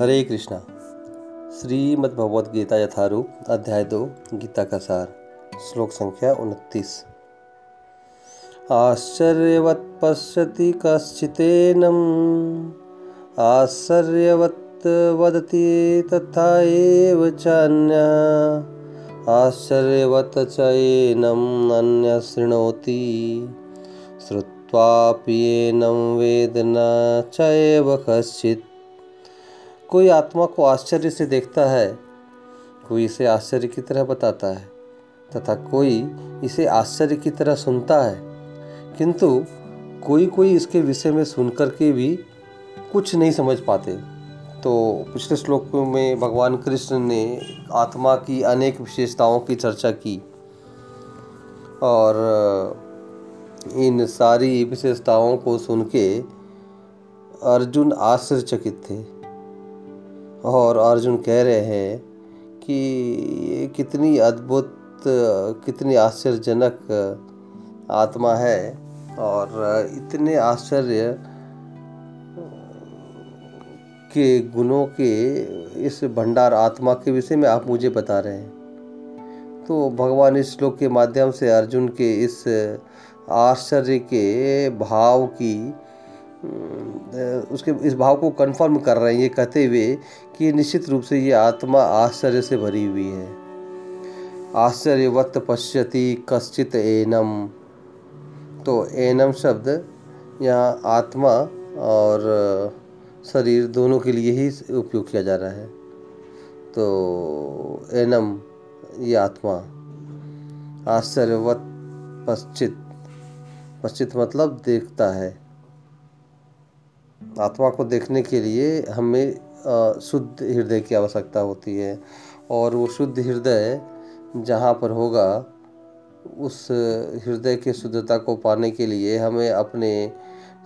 हरे कृष्णा। श्रीमद् भगवद गीता यथारूप, अध्याय दो, गीता का सार, श्लोक संख्या उनतीस। आश्चर्यवत् पश्यति कश्चितेनम्, आश्चर्यवत् वदति तथा एव चान्या, आश्चर्यवत् च एनम् अन्य शृणोति श्रुत्वापि एनं वेद न च एव कश्चित्। कोई आत्मा को आश्चर्य से देखता है, कोई इसे आश्चर्य की तरह बताता है, तथा कोई इसे आश्चर्य की तरह सुनता है। किंतु कोई कोई इसके विषय में सुनकर के भी कुछ नहीं समझ पाते। तो पिछले श्लोक में भगवान कृष्ण ने आत्मा की अनेक विशेषताओं की चर्चा की और इन सारी विशेषताओं को सुन के अर्जुन आश्चर्यचकित थे। और अर्जुन कह रहे हैं कि ये कितनी अद्भुत, कितनी आश्चर्यजनक आत्मा है और इतने आश्चर्य के गुणों के इस भंडार आत्मा के विषय में आप मुझे बता रहे हैं। तो भगवान इस श्लोक के माध्यम से अर्जुन के इस आश्चर्य के भाव की उसके इस भाव को कन्फर्म कर रहे हैं, ये कहते हुए कि निश्चित रूप से ये आत्मा आश्चर्य से भरी हुई है। आश्चर्यवत पश्यति कश्चित एनम। तो एनम शब्द यहाँ आत्मा और शरीर दोनों के लिए ही उपयोग किया जा रहा है। तो एनम, ये आत्मा। आश्चर्यवत पश्चित। पश्चित मतलब देखता है। आत्मा को देखने के लिए हमें शुद्ध हृदय की आवश्यकता होती है और वो शुद्ध हृदय जहाँ पर होगा, उस हृदय की शुद्धता को पाने के लिए हमें अपने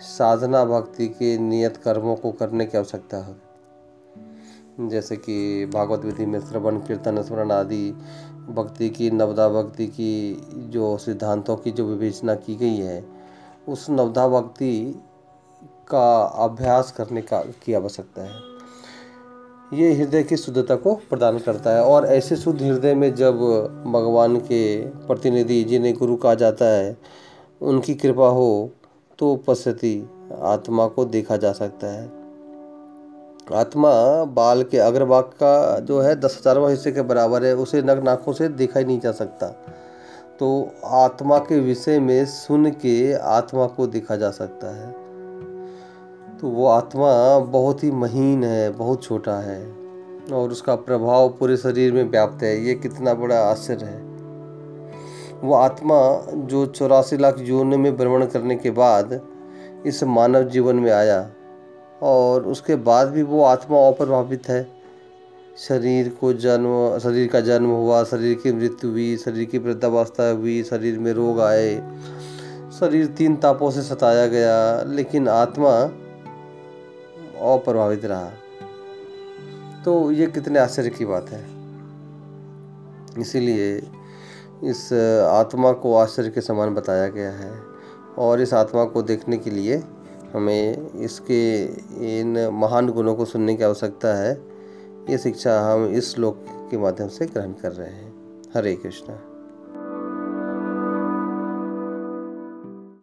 साधना भक्ति के नियत कर्मों को करने की आवश्यकता है। जैसे कि भागवत विधि में श्रवण, कीर्तन, स्मरण आदि, भक्ति की, नवदा भक्ति की जो सिद्धांतों की जो विवेचना की गई है, उस नवदा भक्ति का अभ्यास करने का की आवश्यकता है। ये हृदय की शुद्धता को प्रदान करता है और ऐसे शुद्ध हृदय में जब भगवान के प्रतिनिधि जिन्हें गुरु कहा जाता है, उनकी कृपा हो तो उपस्थिति आत्मा को देखा जा सकता है। आत्मा बाल के अग्रभाग का जो है दस हजारवा हिस्से के बराबर है, उसे नग नाखों से देखा ही नहीं जा सकता। तो आत्मा के विषय में सुन के आत्मा को देखा जा सकता है। तो वो आत्मा बहुत ही महीन है, बहुत छोटा है और उसका प्रभाव पूरे शरीर में व्याप्त है। ये कितना बड़ा आश्चर्य है। वो आत्मा जो चौरासी लाख योनि में भ्रमण करने के बाद इस मानव जीवन में आया और उसके बाद भी वो आत्मा अप्रभावित है। शरीर को जन्म, शरीर का जन्म हुआ, शरीर की मृत्यु हुई, शरीर की वृद्धावस्था हुई, शरीर में रोग आए, शरीर तीन तापों से सताया गया, लेकिन आत्मा अप्रभावित रहा। तो ये कितने आश्चर्य की बात है। इसीलिए इस आत्मा को आश्चर्य के समान बताया गया है और इस आत्मा को देखने के लिए हमें इसके इन महान गुणों को सुनने की आवश्यकता है। ये शिक्षा हम इस श्लोक के माध्यम से ग्रहण कर रहे हैं। हरे कृष्णा।